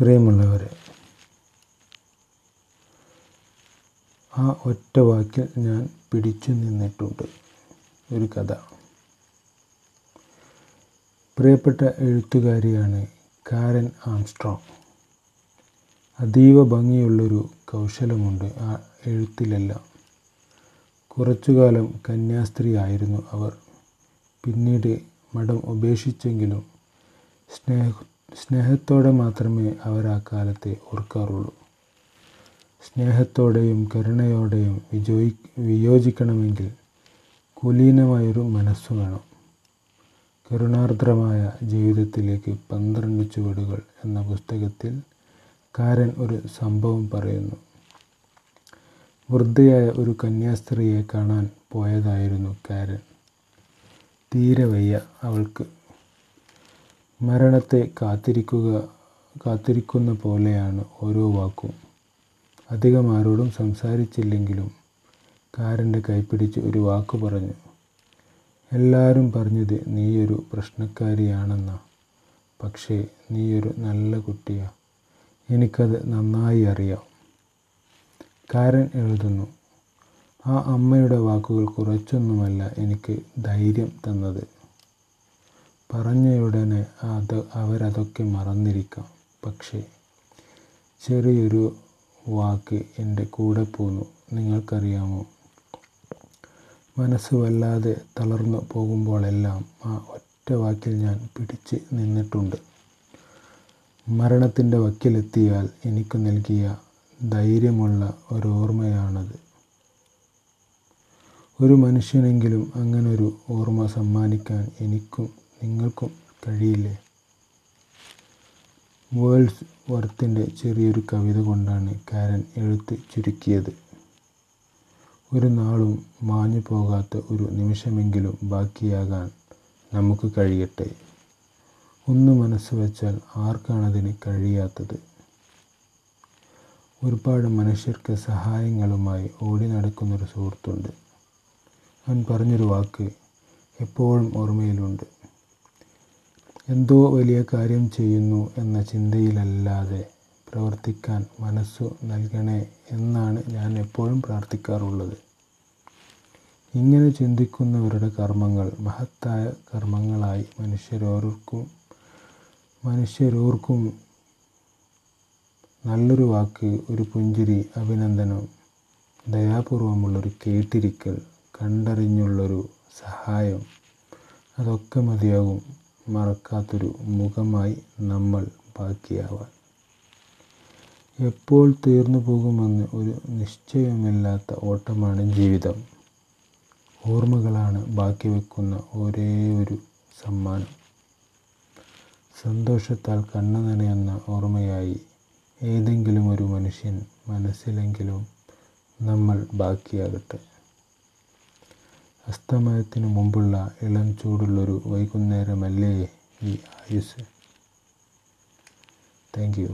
പ്രിയമുള്ളവരെ ആ ഒറ്റ വാക്കിൽ ഞാൻ പിടിച്ചു നിന്നിട്ടുണ്ട്. ഒരു കഥ. പ്രിയപ്പെട്ട എഴുത്തുകാരിയാണ് കാരൻ ആംസ്ട്രോങ്. അതീവ ഭംഗിയുള്ളൊരു കൗശലമുണ്ട് ആ എഴുത്തിലെല്ലാം. കുറച്ചുകാലം കന്യാസ്ത്രീയായിരുന്നു അവർ. പിന്നീട് മഠം ഉപേക്ഷിച്ചെങ്കിലും സ്നേഹ സ്നേഹത്തോടെ മാത്രമേ അവർ ആ കാലത്തെ ഓർക്കാറുള്ളൂ. സ്നേഹത്തോടെയും കരുണയോടെയും വിജോയി വിയോജിക്കണമെങ്കിൽ കുലീനമായൊരു മനസ്സു വേണം. കരുണാർദ്രമായ ജീവിതത്തിലേക്ക് പന്ത്രണ്ട് ചുവടുകൾ എന്ന പുസ്തകത്തിൽ കാരൻ ഒരു സംഭവം പറയുന്നു. വൃദ്ധയായ ഒരു കന്യാസ്ത്രീയെ കാണാൻ പോയതായിരുന്നു കാരൻ. തീരെ വയ്യ അവൾക്ക്. മരണത്തെ കാത്തിരിക്കുക കാത്തിരിക്കുന്ന പോലെയാണ് ഓരോ വാക്കും. അധികം ആരോടും സംസാരിച്ചില്ലെങ്കിലും കാരന്റെ കൈപ്പിടിച്ച് ഒരു വാക്ക് പറഞ്ഞു എല്ലാവരും പറഞ്ഞത് നീയൊരു പ്രശ്നക്കാരിയാണെന്നാ. പക്ഷേ നീയൊരു നല്ല കുട്ടിയാ. എനിക്കത് നന്നായി അറിയാം. കാരൻ എഴുതുന്നു ആ അമ്മയുടെ വാക്കുകൾ കുറച്ചൊന്നുമല്ല എനിക്ക് ധൈര്യം തന്നത്. പറഞ്ഞയുടനെ അത് അവരതൊക്കെ മറന്നിരിക്കാം. പക്ഷേ ചെറിയൊരു വാക്ക് എന്റെ കൂടെ പോന്നു. നിങ്ങൾക്കറിയാമോ? മനസ്സ് വല്ലാതെ തളർന്നു പോകുമ്പോഴെല്ലാം ആ ഒറ്റ വാക്കിൽ ഞാൻ പിടിച്ച് നിന്നിട്ടുണ്ട്. മരണത്തിന്റെ വക്കിലെത്തിയാൽ എനിക്ക് നൽകിയ ധൈര്യമുള്ള ഒരു ഒരോർമ്മയാണത്. ഒരു മനുഷ്യനെങ്കിലും അങ്ങനൊരു ഓർമ്മ സമ്മാനിക്കാൻ എനിക്കും നിങ്ങൾക്കും കഴിയില്ലേ? വേൾഡ്സ് വർത്തിന്റെ ചെറിയൊരു കവിത കൊണ്ടാണ് കാരൻ എഴുത്ത് ചുരുക്കിയത്. ഒരു നാളും മാഞ്ഞു പോകാത്ത ഒരു നിമിഷമെങ്കിലും ബാക്കിയാകാൻ നമുക്ക് കഴിയട്ടെ. ഒന്ന് മനസ്സ് വച്ചാൽ ആർക്കാണതിന് കഴിയാത്തത്? ഒരുപാട് മനുഷ്യർക്ക് സഹായങ്ങളുമായി ഓടി നടക്കുന്നൊരു സുഹൃത്തുണ്ട്. അവൻ പറഞ്ഞൊരു വാക്ക് എപ്പോഴും ഓർമ്മയിലുണ്ട്. എന്തോ വലിയ കാര്യം ചെയ്യുന്നു എന്ന ചിന്തയിലല്ലാതെ പ്രവർത്തിക്കാൻ മനസ്സു നൽകണേ എന്നാണ് ഞാൻ എപ്പോഴും പ്രാർത്ഥിക്കാറുള്ളത്. ഇങ്ങനെ ചിന്തിക്കുന്നവരുടെ കർമ്മങ്ങൾ മഹത്തായ കർമ്മങ്ങളായി മനുഷ്യരോർക്കും മനുഷ്യരോർക്കും നല്ലൊരു വാക്ക് ഒരു പുഞ്ചിരി അഭിനന്ദനം ദയാപൂർവമുള്ളൊരു കേട്ടിരിക്കൽ കണ്ടറിഞ്ഞുള്ളൊരു സഹായം അതൊക്കെ മതിയാകും. മറക്കാത്തൊരു മുഖമായി നമ്മൾ ബാക്കിയാവാൻ. എപ്പോൾ തീർന്നു പോകുമെന്ന് ഒരു നിശ്ചയമില്ലാത്ത ഓട്ടമാണ് ജീവിതം. ഓർമ്മകളാണ് ബാക്കി വെക്കുന്ന ഒരേ ഒരു സമ്മാനം. സന്തോഷത്താൽ കണ്ണു നനയുന്ന ഓർമ്മയായി ഏതെങ്കിലും ഒരു മനുഷ്യൻ മനസ്സിലെങ്കിലും നമ്മൾ ബാക്കിയാകട്ടെ. അസ്തമയത്തിനു മുമ്പുള്ള ഇളം ചൂടുള്ളൊരു വൈകുന്നേരമല്ലേ ഈ ആയുസ് താങ്ക് യു